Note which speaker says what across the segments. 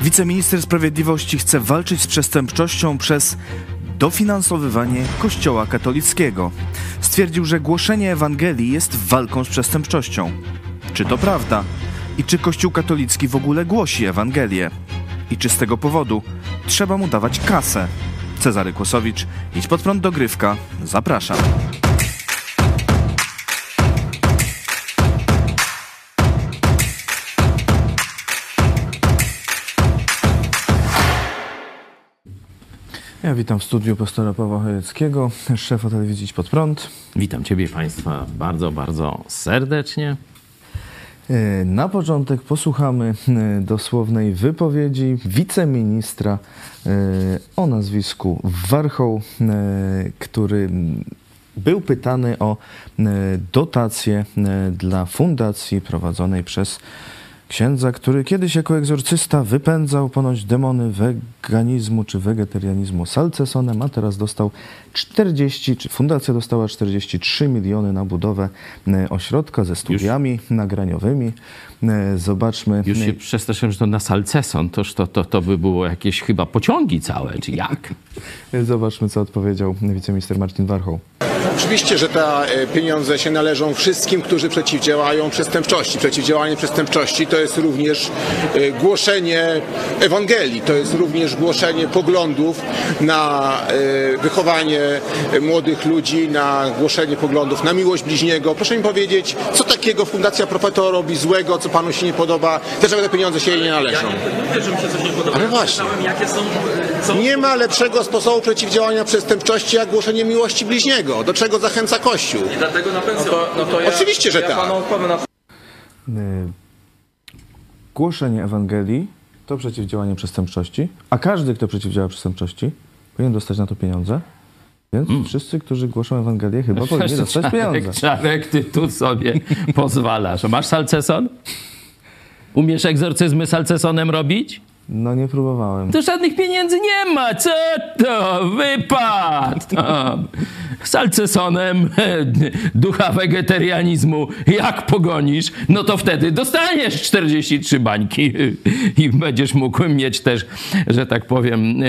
Speaker 1: Wiceminister Sprawiedliwości chce walczyć z przestępczością przez dofinansowywanie Kościoła katolickiego. Stwierdził, że głoszenie Ewangelii jest walką z przestępczością. Czy to prawda? I czy Kościół katolicki w ogóle głosi Ewangelię? I czy z tego powodu trzeba mu dawać kasę? Cezary Kłosowicz, idź pod prąd dogrywka. Zapraszam. Ja witam w studiu pastora Pawła Chojeckiego, szefa telewizji Pod Prąd.
Speaker 2: Witam Ciebie Państwa bardzo, bardzo serdecznie.
Speaker 1: E, na początek posłuchamy e, dosłownej wypowiedzi wiceministra e, o nazwisku Warchoł, który był pytany o dotację dla fundacji prowadzonej przez księdza, który kiedyś jako egzorcysta wypędzał ponoć demony weganizmu czy wegetarianizmu salcesonem, a teraz dostał 40, czy fundacja dostała 43 miliony na budowę e, ośrodka ze studiami Już. nagraniowymi. E, zobaczmy.
Speaker 2: Już się przestraszyłem, że to na salceson, toż to, to, to by było jakieś chyba pociągi całe, czy jak?
Speaker 1: Zobaczmy, co odpowiedział wiceminister Marcin Warchoł.
Speaker 3: Oczywiście, że te e, pieniądze się należą wszystkim, którzy przeciwdziałają przestępczości. Przeciwdziałanie przestępczości to jest również e, głoszenie Ewangelii, to jest również głoszenie poglądów na wychowanie młodych ludzi, na głoszenie poglądów na miłość bliźniego. Proszę mi powiedzieć, co takiego Fundacja Profeto robi złego, co panu się nie podoba, dlaczego te pieniądze się jej nie należą? Ja
Speaker 4: nie mówię, że mi się coś nie podoba.
Speaker 3: Ale właśnie. Są. Nie ma lepszego sposobu przeciwdziałania przestępczości, jak głoszenie miłości bliźniego. Do czego zachęca Kościół?
Speaker 4: I dlatego na pensję. No to, no to ja,
Speaker 3: Oczywiście, że
Speaker 4: ja
Speaker 3: tak. Na...
Speaker 1: Y, głoszenie Ewangelii to przeciwdziałanie przestępczości, a każdy, kto przeciwdziała przestępczości, powinien dostać na to pieniądze. Więc mm. wszyscy, którzy głoszą Ewangelię, chyba powinni dostać Czarek, pieniądze.
Speaker 2: Czarek, ty tu sobie pozwalasz. Masz salceson? Umiesz egzorcyzmy salcesonem robić?
Speaker 1: No nie próbowałem.
Speaker 2: To żadnych pieniędzy nie ma. Co to? Wypad! Salcesonem ducha wegetarianizmu jak pogonisz, no to wtedy dostaniesz 43 bańki i będziesz mógł mieć też, że tak powiem,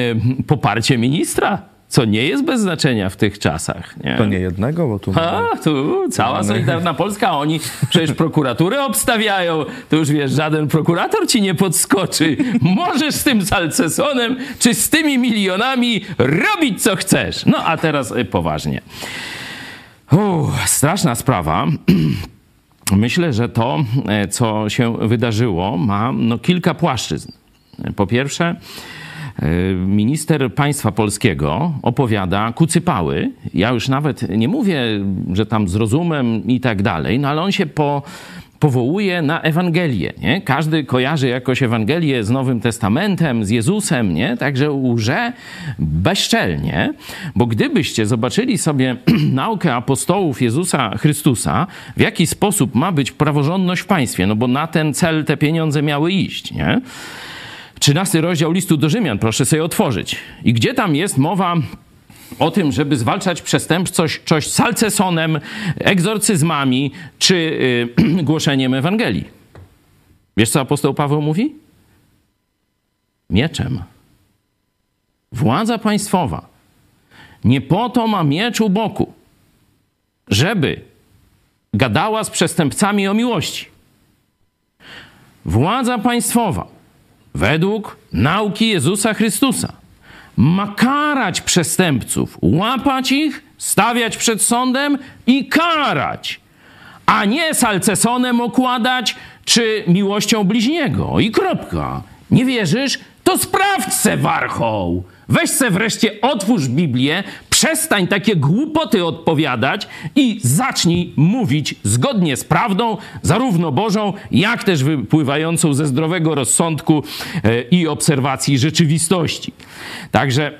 Speaker 2: poparcie ministra co nie jest bez znaczenia w tych czasach. Nie?
Speaker 1: To nie jednego, bo tu...
Speaker 2: A, tu cała Solidarna Polska, oni przecież prokuratury obstawiają. To już wiesz, żaden prokurator ci nie podskoczy. Możesz z tym salcesonem, czy z tymi milionami robić co chcesz. No a teraz y, poważnie. Uff, straszna sprawa. Myślę, że to, e, co się wydarzyło, ma no, kilka płaszczyzn. Po pierwsze, minister państwa polskiego opowiada kucypały. Ja już nawet nie mówię, że tam z rozumem i tak dalej, no ale on się po, powołuje na Ewangelię. Nie? Każdy kojarzy jakoś Ewangelię z Nowym Testamentem, z Jezusem, nie? także łże bezczelnie, bo gdybyście zobaczyli sobie naukę apostołów Jezusa Chrystusa, w jaki sposób ma być praworządność w państwie, no bo na ten cel te pieniądze miały iść, nie? 13 rozdział listu do Rzymian, proszę sobie otworzyć. I gdzie tam jest mowa o tym, żeby zwalczać przestępczość coś salcesonem, egzorcyzmami czy yy, głoszeniem Ewangelii? Wiesz, co apostoł Paweł mówi? Mieczem. Władza państwowa nie po to ma miecz u boku, żeby gadała z przestępcami o miłości. Władza państwowa według nauki Jezusa Chrystusa ma karać przestępców, łapać ich, stawiać przed sądem i karać, a nie salcesonem okładać czy miłością bliźniego. I kropka. Nie wierzysz? To sprawdź se warchoł. Weź se wreszcie, otwórz Biblię, przestań takie głupoty odpowiadać i zacznij mówić zgodnie z prawdą, zarówno Bożą, jak też wypływającą ze zdrowego rozsądku e, i obserwacji rzeczywistości. Także.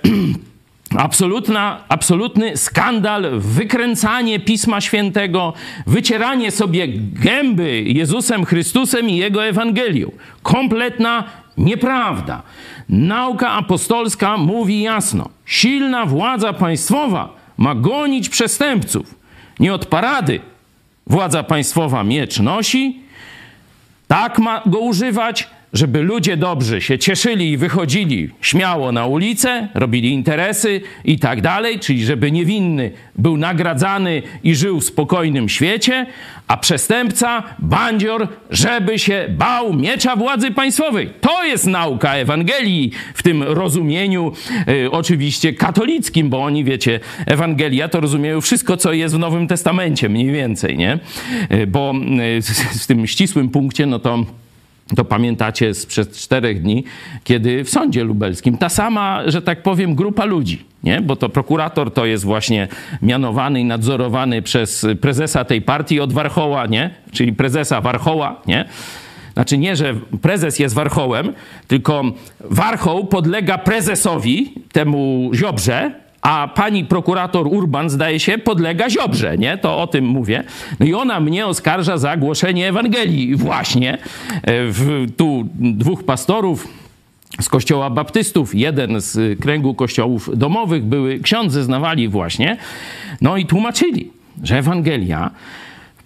Speaker 2: Absolutna, absolutny skandal, wykręcanie Pisma Świętego, wycieranie sobie gęby Jezusem Chrystusem i Jego Ewangelią. Kompletna nieprawda. Nauka apostolska mówi jasno: silna władza państwowa ma gonić przestępców. Nie od parady władza państwowa miecz nosi, tak ma go używać, żeby ludzie dobrzy się cieszyli i wychodzili śmiało na ulicę, robili interesy i tak dalej, czyli żeby niewinny był nagradzany i żył w spokojnym świecie, a przestępca, bandzior, żeby się bał miecza władzy państwowej. To jest nauka Ewangelii w tym rozumieniu y, oczywiście katolickim, bo oni, wiecie, Ewangelia to rozumieją wszystko, co jest w Nowym Testamencie, mniej więcej, nie? Y, bo y, w tym ścisłym punkcie, no to to pamiętacie sprzed czterech dni, kiedy w sądzie lubelskim ta sama, że tak powiem, grupa ludzi, nie? bo to prokurator to jest właśnie mianowany i nadzorowany przez prezesa tej partii od Warchoła, nie? czyli prezesa Warchoła, nie? Znaczy nie, że prezes jest warchołem, tylko warchoł podlega prezesowi, temu Ziobrze, a pani prokurator Urban, zdaje się, podlega Ziobrze, nie? To o tym mówię. No i ona mnie oskarża za głoszenie Ewangelii właśnie. E, w, tu dwóch pastorów z kościoła baptystów, jeden z kręgu kościołów domowych, były ksiądze, znawali właśnie, no i tłumaczyli, że Ewangelia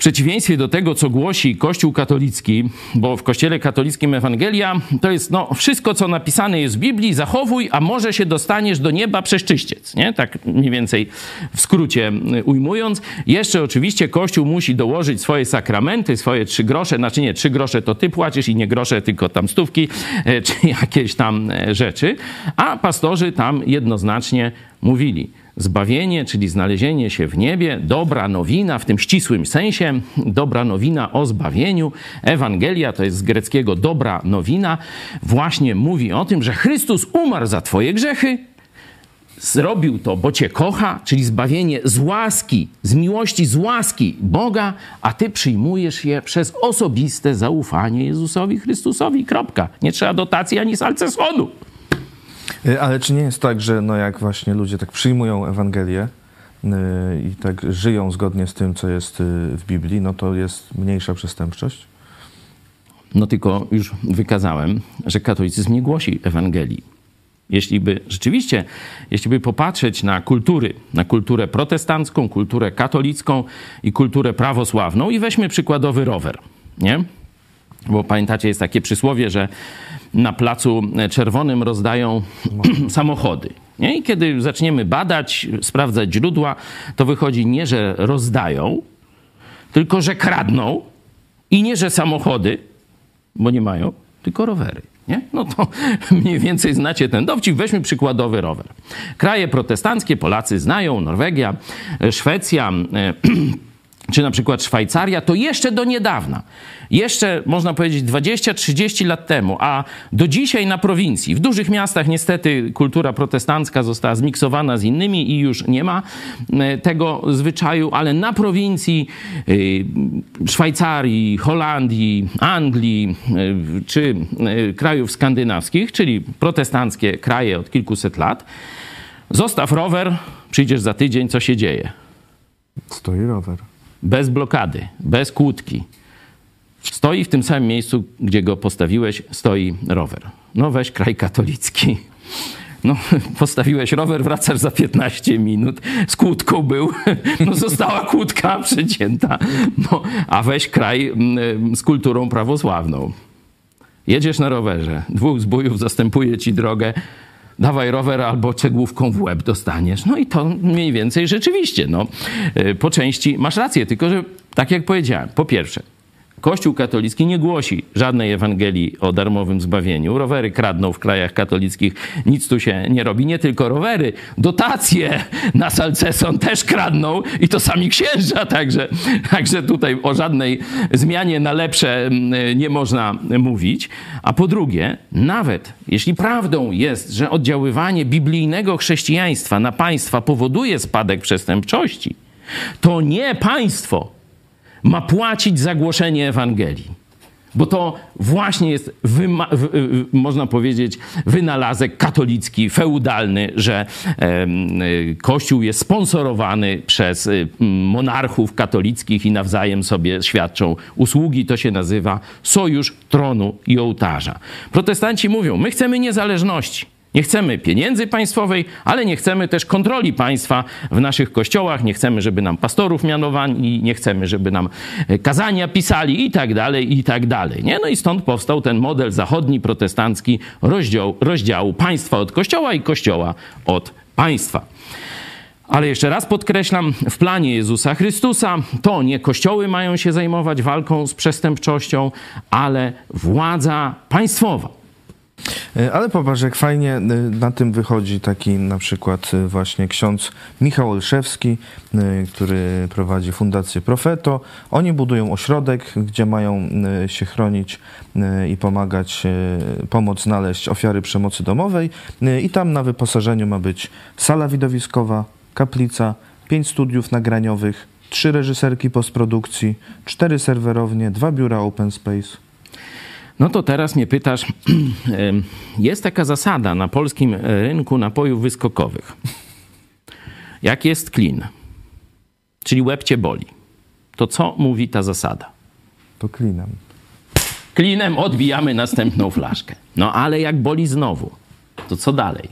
Speaker 2: przeciwieństwie do tego, co głosi Kościół katolicki, bo w Kościele katolickim Ewangelia to jest no, wszystko, co napisane jest w Biblii, zachowuj, a może się dostaniesz do nieba przez czyściec. Nie? Tak mniej więcej w skrócie ujmując. Jeszcze oczywiście Kościół musi dołożyć swoje sakramenty, swoje trzy grosze, znaczy nie, trzy grosze to ty płacisz i nie grosze, tylko tam stówki, e, czy jakieś tam e, rzeczy. A pastorzy tam jednoznacznie mówili – zbawienie, czyli znalezienie się w niebie, dobra nowina w tym ścisłym sensie, dobra nowina o zbawieniu. Ewangelia to jest z greckiego dobra nowina, właśnie mówi o tym, że Chrystus umarł za Twoje grzechy. Zrobił to, bo Cię kocha, czyli zbawienie z łaski, z miłości, z łaski Boga, a Ty przyjmujesz je przez osobiste zaufanie Jezusowi Chrystusowi. Kropka. Nie trzeba dotacji ani salcesonu.
Speaker 1: Y, ale czy nie jest tak, że no jak właśnie ludzie tak przyjmują Ewangelię yy, i tak żyją zgodnie z tym, co jest yy, w Biblii, no to jest mniejsza przestępczość?
Speaker 2: No tylko już wykazałem, że katolicyzm nie głosi Ewangelii. Jeśli by rzeczywiście, jeśli by popatrzeć na kultury, na kulturę protestancką, kulturę katolicką i kulturę prawosławną i weźmy przykładowy rower, nie? Bo pamiętacie, jest takie przysłowie, że na Placu Czerwonym rozdają samochody. Nie? I kiedy zaczniemy badać, sprawdzać źródła, to wychodzi nie, że rozdają, tylko że kradną i nie, że samochody, bo nie mają, tylko rowery. Nie? No to mniej więcej znacie ten dowcip. Weźmy przykładowy rower. Kraje protestanckie Polacy znają, Norwegia, Szwecja, czy na przykład Szwajcaria, to jeszcze do niedawna jeszcze można powiedzieć 20-30 lat temu, a do dzisiaj na prowincji, w dużych miastach niestety kultura protestancka została zmiksowana z innymi i już nie ma e, tego zwyczaju, ale na prowincji e, Szwajcarii, Holandii, Anglii e, czy krajów skandynawskich, czyli protestanckie kraje od kilkuset lat, zostaw rower, przyjdziesz za tydzień, co się dzieje?
Speaker 1: Stoi rower.
Speaker 2: Bez blokady, bez kłódki. Stoi w tym samym miejscu, gdzie go postawiłeś, stoi rower. No weź kraj katolicki. No, postawiłeś rower, wracasz za 15 minut, z kłódką był, no została kłódka przecięta. No, a weź kraj mm, z kulturą prawosławną. Jedziesz na rowerze, dwóch zbójów zastępuje ci drogę, dawaj rower albo cegłówką w łeb dostaniesz. No i to mniej więcej rzeczywiście, no, y, po części masz rację, tylko że tak jak powiedziałem, po pierwsze, Kościół katolicki nie głosi żadnej Ewangelii o darmowym zbawieniu. Rowery kradną w krajach katolickich, nic tu się nie robi. Nie tylko rowery, dotacje na Salceson też kradną i to sami księża, także, także tutaj o żadnej zmianie na lepsze mm, nie można mówić. A po drugie, nawet jeśli prawdą jest, że oddziaływanie biblijnego chrześcijaństwa na państwa powoduje spadek przestępczości, to nie państwo ma płacić za głoszenie Ewangelii. Bo to właśnie jest, można powiedzieć, wynalazek katolicki, feudalny, że Kościół jest sponsorowany przez y, monarchów katolickich i nawzajem sobie świadczą usługi. To się nazywa sojusz tronu i ołtarza. Protestanci mówią, my chcemy niezależności. Nie chcemy pieniędzy państwowej, ale nie chcemy też kontroli państwa w naszych kościołach. Nie chcemy, żeby nam pastorów mianowali, nie chcemy, żeby nam e, kazania pisali i tak dalej, i tak dalej. Nie? No i stąd powstał ten model zachodni, protestancki rozdział, rozdziału państwa od kościoła i kościoła od państwa. Ale jeszcze raz podkreślam, w planie Jezusa Chrystusa to nie kościoły mają się zajmować walką z przestępczością, ale władza państwowa.
Speaker 1: E, ale popatrz, jak fajnie e, na tym wychodzi taki na przykład e, właśnie ksiądz Michał Olszewski, który prowadzi Fundację Profeto. Oni budują ośrodek, gdzie mają się chronić i pomagać, pomoc znaleźć ofiary przemocy domowej. I tam na wyposażeniu ma być sala widowiskowa, kaplica, pięć studiów nagraniowych, trzy reżyserki postprodukcji, cztery serwerownie, dwa biura open space.
Speaker 2: No to teraz mnie pytasz, jest taka zasada na polskim rynku napojów wyskokowych. Jak jest clean, czyli łeb cię boli, to co mówi ta zasada?
Speaker 1: To klinem.
Speaker 2: Klinem odbijamy następną flaszkę. No ale jak boli znowu, to co dalej?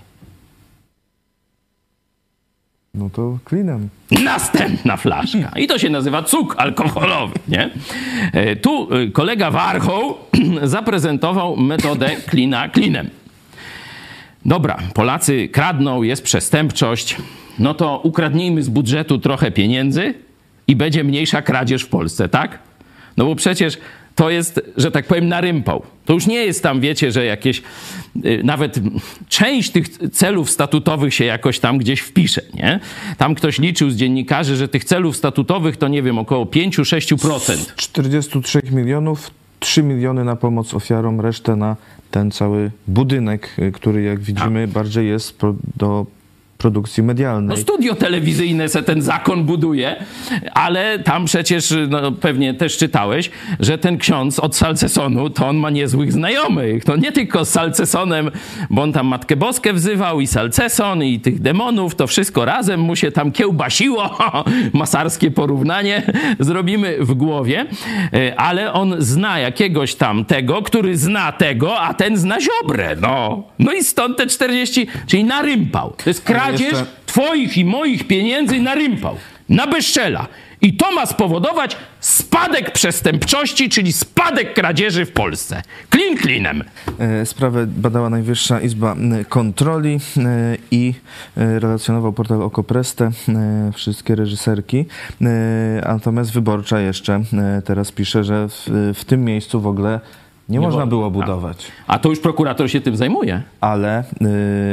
Speaker 1: No to klinem.
Speaker 2: Następna flaszka. I to się nazywa cuk alkoholowy, nie? E, tu e, kolega Warchoł zaprezentował metodę klina klinem. Dobra, Polacy kradną, jest przestępczość, no to ukradnijmy z budżetu trochę pieniędzy i będzie mniejsza kradzież w Polsce, tak? No bo przecież to jest, że tak powiem, narympał. To już nie jest tam, wiecie, że jakieś, y, nawet część tych celów statutowych się jakoś tam gdzieś wpisze, nie? Tam ktoś liczył z dziennikarzy, że tych celów statutowych to, nie wiem, około 5-6%.
Speaker 1: Z 43 milionów 3 miliony na pomoc ofiarom, resztę na ten cały budynek, y, który jak widzimy A. bardziej jest do produkcji medialnej.
Speaker 2: No studio telewizyjne se ten zakon buduje, ale tam przecież no, pewnie też czytałeś, że ten ksiądz od Salcesonu, to on ma niezłych znajomych. To nie tylko z Salcesonem, bo on tam Matkę Boskę wzywał i Salceson i tych demonów, to wszystko razem mu się tam kiełbasiło. Masarskie porównanie zrobimy w głowie, e, ale on zna jakiegoś tam tego, który zna tego, a ten zna Ziobrę. No, no i stąd te 40, czyli narympał. To jest kraj kradzież jeszcze... twoich i moich pieniędzy na rympał, na bezczela. I to ma spowodować spadek przestępczości, czyli spadek kradzieży w Polsce. Klin klinem.
Speaker 1: E, sprawę badała Najwyższa Izba Kontroli e, i e, relacjonował portal Okopreste wszystkie reżyserki. Natomiast Wyborcza jeszcze teraz pisze, że w, w tym miejscu w ogóle nie, nie można było budować.
Speaker 2: A, a, to już prokurator się tym zajmuje.
Speaker 1: Ale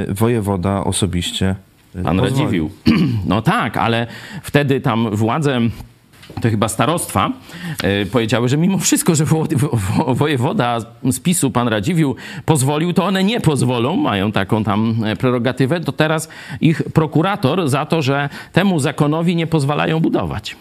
Speaker 1: y, wojewoda osobiście
Speaker 2: Pan Radziwił. No tak, ale wtedy tam władze to chyba starostwa, yy, powiedziały, że mimo wszystko, że wo, wo, wojewoda z PiSu, pan Radziwił, pozwolił, to one nie pozwolą, mają taką tam e, prerogatywę, to teraz ich prokurator za to, że temu zakonowi nie pozwalają budować.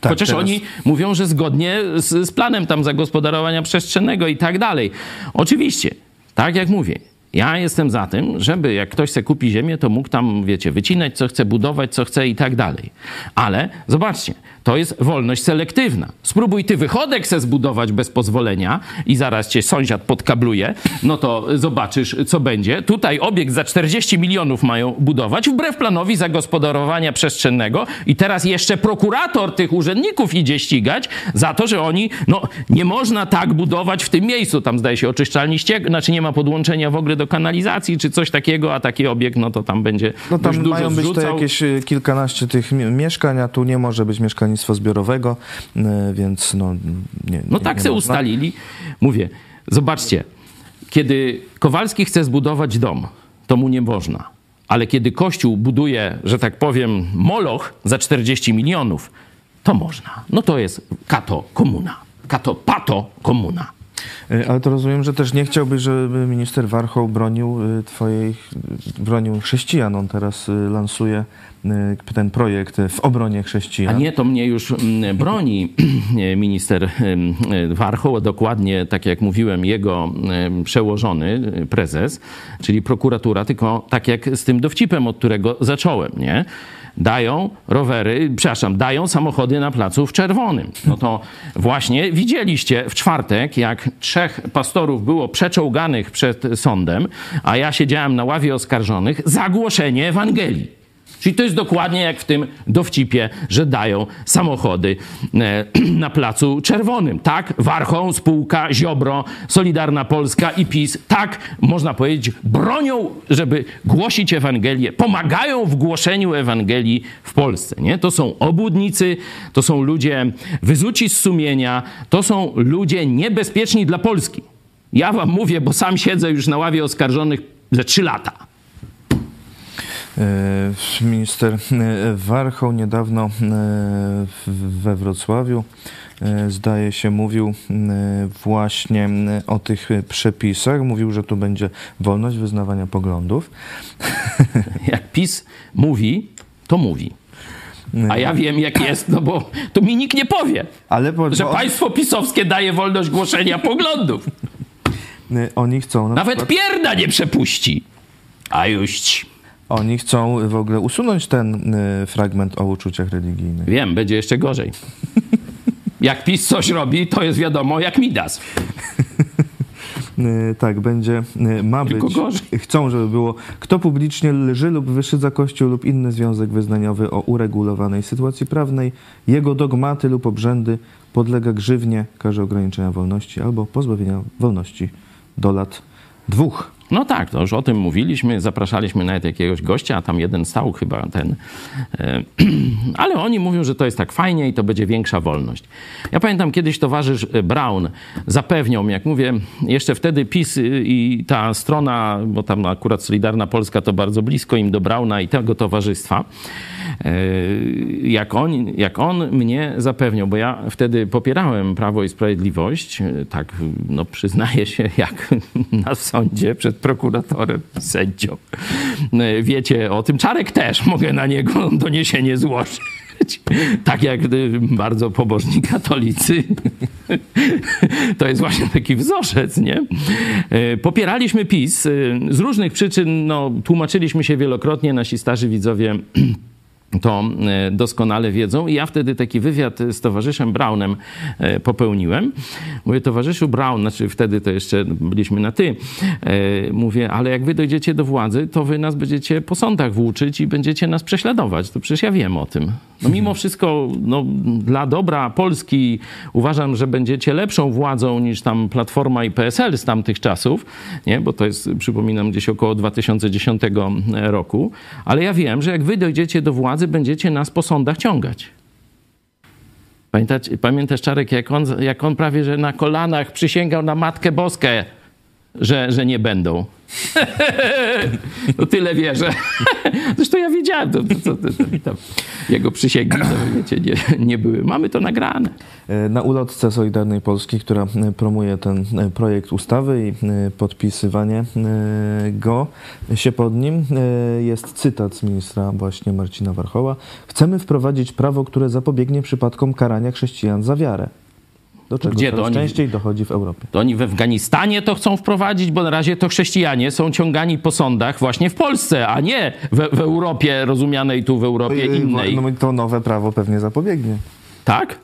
Speaker 2: Tak, Chociaż teraz... oni mówią, że zgodnie z, z planem tam zagospodarowania przestrzennego i tak dalej. Oczywiście, tak jak mówię, ja jestem za tym, żeby jak ktoś chce kupi ziemię, to mógł tam, wiecie, wycinać co chce, budować co chce i tak dalej. Ale zobaczcie, to jest wolność selektywna. Spróbuj ty wychodek se zbudować bez pozwolenia i zaraz cię sąsiad podkabluje, no to zobaczysz, co będzie. Tutaj obiekt za 40 milionów mają budować wbrew planowi zagospodarowania przestrzennego i teraz jeszcze prokurator tych urzędników idzie ścigać za to, że oni, no nie można tak budować w tym miejscu. Tam zdaje się oczyszczalni ściek, znaczy nie ma podłączenia w ogóle do kanalizacji czy coś takiego, a taki obiekt, no to tam będzie
Speaker 1: No tam mają być to jakieś y, kilkanaście tych mieszkań, a tu nie może być mieszkań mieszkalnictwa zbiorowego, e, więc no nie,
Speaker 2: No tak se ustalili. Mówię, zobaczcie, kiedy Kowalski chce zbudować dom, to mu nie można. Ale kiedy Kościół buduje, że tak powiem, moloch za 40 milionów, to można. No to jest kato komuna. Kato pato komuna.
Speaker 1: E, ale to rozumiem, że też nie chciałbyś, żeby minister Warchoł bronił e, twojej, bronił chrześcijan. On teraz lansuje ten projekt w obronie
Speaker 2: A
Speaker 1: chrześcijan.
Speaker 2: nie, to mnie już mm, broni minister em, Warchoł, dokładnie tak jak mówiłem, jego przełożony prezes, czyli prokuratura, tylko tak jak z tym dowcipem, od którego zacząłem, nie? Dają rowery, przepraszam, dają samochody na placu w czerwonym. No to właśnie widzieliście w czwartek, jak trzech pastorów było przeczołganych przed sądem, a ja siedziałem na ławie oskarżonych za głoszenie Ewangelii. Czyli to jest dokładnie jak w tym dowcipie, że dają samochody e, na placu czerwonym. Tak, Warchoł, spółka, Ziobro, Solidarna Polska i PiS, tak, można powiedzieć, bronią, żeby głosić Ewangelię, pomagają w głoszeniu Ewangelii w Polsce. Nie? To są obłudnicy, to są ludzie wyzuci z sumienia, to są ludzie niebezpieczni dla Polski. Ja wam mówię, bo sam siedzę już na ławie oskarżonych ze trzy lata.
Speaker 1: E, Minister e, Warchoł niedawno e, we Wrocławiu, zdaje się, mówił właśnie o tych przepisach. Mówił, że tu będzie wolność wyznawania poglądów.
Speaker 2: Jak PiS mówi, to mówi. A ja wiem, jak jest, no bo to mi nikt nie powie,
Speaker 1: Ale po,
Speaker 2: że
Speaker 1: bo
Speaker 2: państwo pisowskie daje wolność głoszenia poglądów.
Speaker 1: oni, oni chcą na
Speaker 2: Nawet
Speaker 1: przykład,
Speaker 2: pierda nie przepuści. A już.
Speaker 1: Oni chcą w ogóle usunąć ten e, fragment o uczuciach religijnych.
Speaker 2: Wiem, będzie jeszcze gorzej. Jak PiS coś robi, to jest wiadomo, jak Midas.
Speaker 1: E, Tak, będzie, e, ma
Speaker 2: Tylko
Speaker 1: być.
Speaker 2: gorzej.
Speaker 1: Chcą, żeby było, kto publicznie lży lub wyszydza Kościół lub inny związek wyznaniowy o uregulowanej sytuacji prawnej, jego dogmaty lub obrzędy podlega grzywnie, karze ograniczenia wolności albo pozbawienia wolności do lat dwóch.
Speaker 2: No tak, to już o tym mówiliśmy, zapraszaliśmy nawet jakiegoś gościa, a tam jeden stał chyba ten. E, ale oni mówią, że to jest tak fajnie i to będzie większa wolność. Ja pamiętam kiedyś towarzysz Brown zapewniał mi, jak mówię, jeszcze wtedy PiS i ta strona, bo tam akurat Solidarna Polska to bardzo blisko im do Brauna i tego towarzystwa, e, jak on, jak on mnie zapewniał, bo ja wtedy popierałem Prawo i Sprawiedliwość, e, tak no przyznaję się, jak na sądzie przed prokuratorem, sędzią. E, Wiecie o tym, Czarek też, mogę na niego doniesienie złożyć. Tak jak bardzo pobożni katolicy. To jest właśnie taki wzorzec, nie? E, Popieraliśmy PiS z różnych przyczyn, no, tłumaczyliśmy się wielokrotnie, nasi starzy widzowie to e, doskonale wiedzą. I ja wtedy taki wywiad z towarzyszem Brownem e, popełniłem. Mówię, towarzyszu Brown, znaczy wtedy to jeszcze byliśmy na ty. E, Mówię, ale jak wy dojdziecie do władzy, to wy nas będziecie po sądach włóczyć i będziecie nas prześladować. To przecież ja wiem o tym. No mimo wszystko, no, dla dobra Polski uważam, że będziecie lepszą władzą niż tam Platforma i PSL z tamtych czasów, nie? bo to jest, przypominam, gdzieś około 2010 roku. Ale ja wiem, że jak wy dojdziecie do władzy, będziecie nas po sądach ciągać. Pamiętasz Czarek, jak on, jak on prawie że na kolanach przysięgał na Matkę Boskę, że, że nie będą. no tyle wierzę. Zresztą ja wiedziałem, to, to, to, jego przysięgi, wiecie, nie, nie były. Mamy to nagrane.
Speaker 1: E, Na ulotce Solidarnej Polski, która e, promuje ten e, projekt ustawy i podpisywanie go się pod nim, jest cytat z ministra właśnie Marcina Warchoła. Chcemy wprowadzić prawo, które zapobiegnie przypadkom karania chrześcijan za wiarę. Do czego
Speaker 2: Gdzie to oni-
Speaker 1: częściej dochodzi w Europie.
Speaker 2: To oni w Afganistanie to chcą wprowadzić, bo na razie to chrześcijanie są ciągani po sądach właśnie w Polsce, a nie w, w Europie, rozumianej tu w Europie
Speaker 1: E,
Speaker 2: innej.
Speaker 1: No, to nowe prawo pewnie zapobiegnie.
Speaker 2: Tak?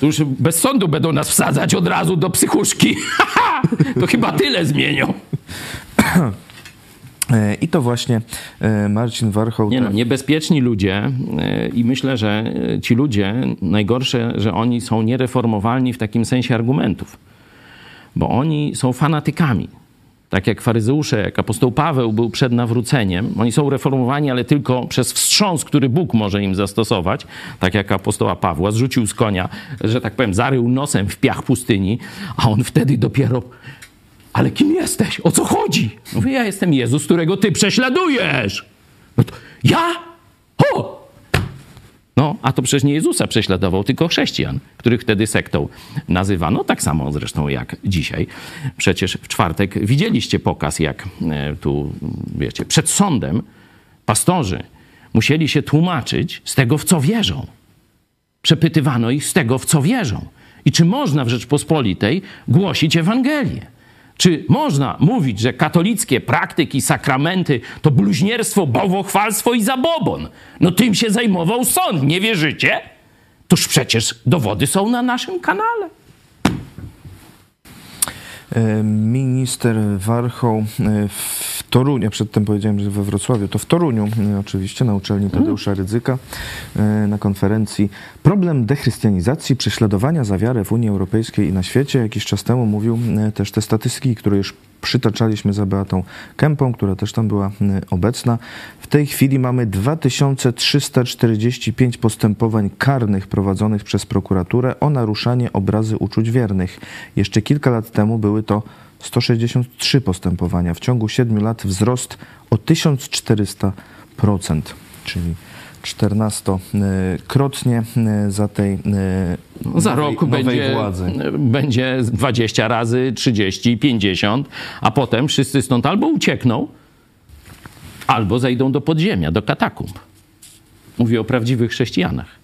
Speaker 2: To już bez sądu będą nas wsadzać od razu do psychuszki. to chyba tyle zmienią.
Speaker 1: I to właśnie e, Marcin Warchoł...
Speaker 2: Nie no, niebezpieczni ludzie e, i myślę, że e, ci ludzie, najgorsze, że oni są niereformowalni w takim sensie argumentów, bo oni są fanatykami. Tak jak faryzeusze, jak apostoł Paweł był przed nawróceniem, oni są reformowani, ale tylko przez wstrząs, który Bóg może im zastosować, tak jak apostoła Pawła, zrzucił z konia, że tak powiem, zarył nosem w piach pustyni, a on wtedy dopiero ale kim jesteś? O co chodzi? Mówię, ja jestem Jezus, którego ty prześladujesz. No to ja? O! No, a to przecież nie Jezusa prześladował, tylko chrześcijan, których wtedy sektą nazywano, tak samo zresztą jak dzisiaj. Przecież w czwartek widzieliście pokaz, jak e, tu, wiecie, przed sądem pastorzy musieli się tłumaczyć z tego, w co wierzą. Przepytywano ich z tego, w co wierzą. I czy można w Rzeczpospolitej głosić Ewangelię? Czy można mówić, że katolickie praktyki, sakramenty to bluźnierstwo, bałwochwalstwo i zabobon? No tym się zajmował sąd, nie wierzycie? Toż przecież dowody są na naszym kanale.
Speaker 1: E, minister Warchoł e, w Toruniu, przedtem powiedziałem, że we Wrocławiu, to w Toruniu e, oczywiście, na uczelni Tadeusza Rydzyka na konferencji Problem dechrystianizacji, prześladowania za wiarę w Unii Europejskiej i na świecie. Jakiś czas temu mówił też te statystyki, które już przytaczaliśmy za Beatą Kępą, która też tam była obecna. W tej chwili mamy 2345 postępowań karnych prowadzonych przez prokuraturę o naruszanie obrazy uczuć wiernych. Jeszcze kilka lat temu były to 163 postępowania. W ciągu 7 lat wzrost o 1400%, czyli 14-krotnie za tej
Speaker 2: no, Za
Speaker 1: nowej,
Speaker 2: rok
Speaker 1: nowej
Speaker 2: będzie,
Speaker 1: władzy.
Speaker 2: będzie 20 razy, 30, 50, a potem wszyscy stąd albo uciekną, albo zejdą do podziemia, do katakumb. Mówię o prawdziwych chrześcijanach.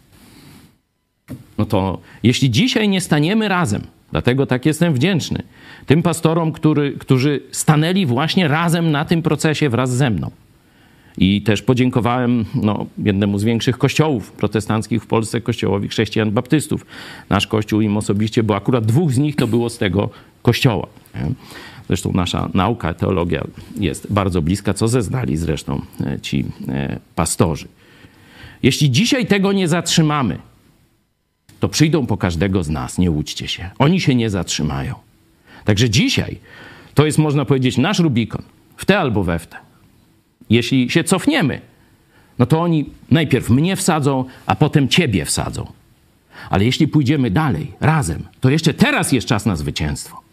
Speaker 2: No to jeśli dzisiaj nie staniemy razem, dlatego tak jestem wdzięczny tym pastorom, który, którzy stanęli właśnie razem na tym procesie wraz ze mną. I też podziękowałem no, jednemu z większych kościołów protestanckich w Polsce, kościołowi chrześcijan baptystów. Nasz kościół im osobiście, bo akurat dwóch z nich to było z tego kościoła. Nie? Zresztą nasza nauka, teologia jest bardzo bliska, co zeznali zresztą e, ci e, pastorzy. Jeśli dzisiaj tego nie zatrzymamy, to przyjdą po każdego z nas, nie łudźcie się. Oni się nie zatrzymają. Także dzisiaj to jest, można powiedzieć, nasz Rubikon, w te albo we w te. Jeśli się cofniemy, no to oni najpierw mnie wsadzą, a potem ciebie wsadzą. Ale jeśli pójdziemy dalej, razem, to jeszcze teraz jest czas na zwycięstwo.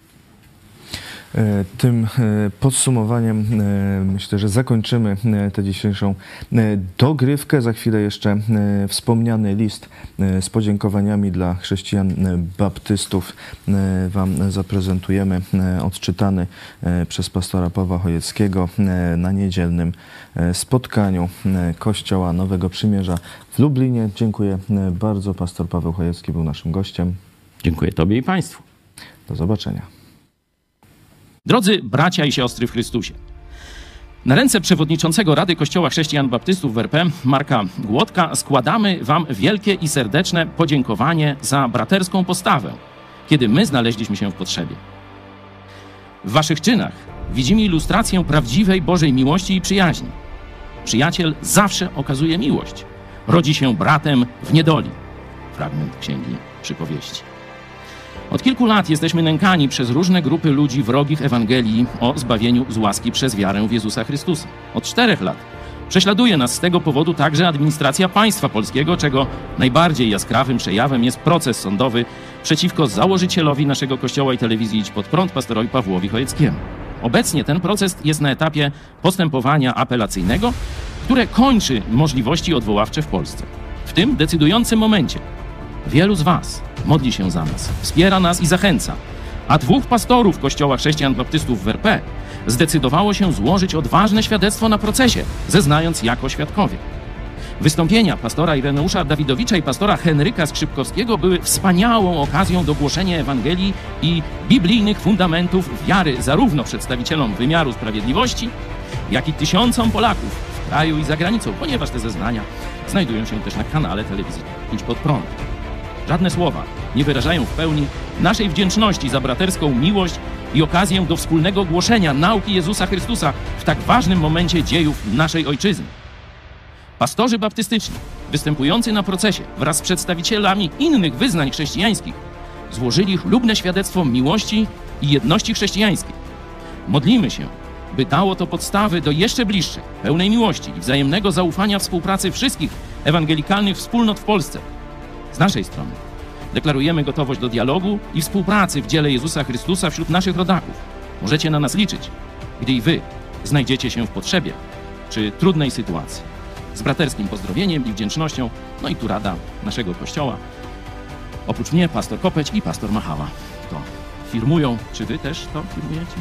Speaker 1: E, tym e, podsumowaniem e, myślę, że zakończymy tę dzisiejszą dogrywkę. Za chwilę jeszcze wspomniany list z podziękowaniami dla chrześcijan baptystów Wam zaprezentujemy, odczytany przez pastora Pawła Chojeckiego na niedzielnym spotkaniu Kościoła Nowego Przymierza w Lublinie. Dziękuję bardzo. Pastor Paweł Chojecki był naszym gościem.
Speaker 2: Dziękuję Tobie i Państwu.
Speaker 1: Do zobaczenia.
Speaker 2: Drodzy bracia i siostry w Chrystusie, na ręce przewodniczącego Rady Kościoła Chrześcijan Baptystów w RP, Marka Głodka, składamy Wam wielkie i serdeczne podziękowanie za braterską postawę, kiedy my znaleźliśmy się w potrzebie. W Waszych czynach widzimy ilustrację prawdziwej Bożej miłości i przyjaźni. Przyjaciel zawsze okazuje miłość. Rodzi się bratem w niedoli. Fragment Księgi Przypowieści. Od kilku lat jesteśmy nękani przez różne grupy ludzi wrogich Ewangelii o zbawieniu z łaski przez wiarę w Jezusa Chrystusa. Od czterech lat prześladuje nas z tego powodu także administracja państwa polskiego, czego najbardziej jaskrawym przejawem jest proces sądowy przeciwko założycielowi naszego kościoła i telewizji Idź Pod Prąd, pastorowi Pawłowi Chojeckiemu. Obecnie ten proces jest na etapie postępowania apelacyjnego, które kończy możliwości odwoławcze w Polsce. W tym decydującym momencie Wielu z Was modli się za nas, wspiera nas i zachęca. A dwóch pastorów Kościoła Chrześcijan Baptystów w RP zdecydowało się złożyć odważne świadectwo na procesie, zeznając jako świadkowie. Wystąpienia pastora Ireneusza Dawidowicza i pastora Henryka Skrzypkowskiego były wspaniałą okazją do głoszenia Ewangelii i biblijnych fundamentów wiary zarówno przedstawicielom wymiaru sprawiedliwości, jak i tysiącom Polaków w kraju i za granicą, ponieważ te zeznania znajdują się też na kanale telewizji Idź Pod Prąd. Żadne słowa nie wyrażają w pełni naszej wdzięczności za braterską miłość i okazję do wspólnego głoszenia nauki Jezusa Chrystusa w tak ważnym momencie dziejów naszej ojczyzny. Pastorzy baptystyczni, występujący na procesie wraz z przedstawicielami innych wyznań chrześcijańskich, złożyli chlubne świadectwo miłości i jedności chrześcijańskiej. Modlimy się, by dało to podstawy do jeszcze bliższej, pełnej miłości i wzajemnego zaufania współpracy wszystkich ewangelikalnych wspólnot w Polsce – z naszej strony deklarujemy gotowość do dialogu i współpracy w dziele Jezusa Chrystusa wśród naszych rodaków. Możecie na nas liczyć, gdy i wy znajdziecie się w potrzebie czy trudnej sytuacji. Z braterskim pozdrowieniem i wdzięcznością, no i tu rada naszego kościoła. Oprócz mnie pastor Kopeć i pastor Machała to firmują. Czy wy też to firmujecie?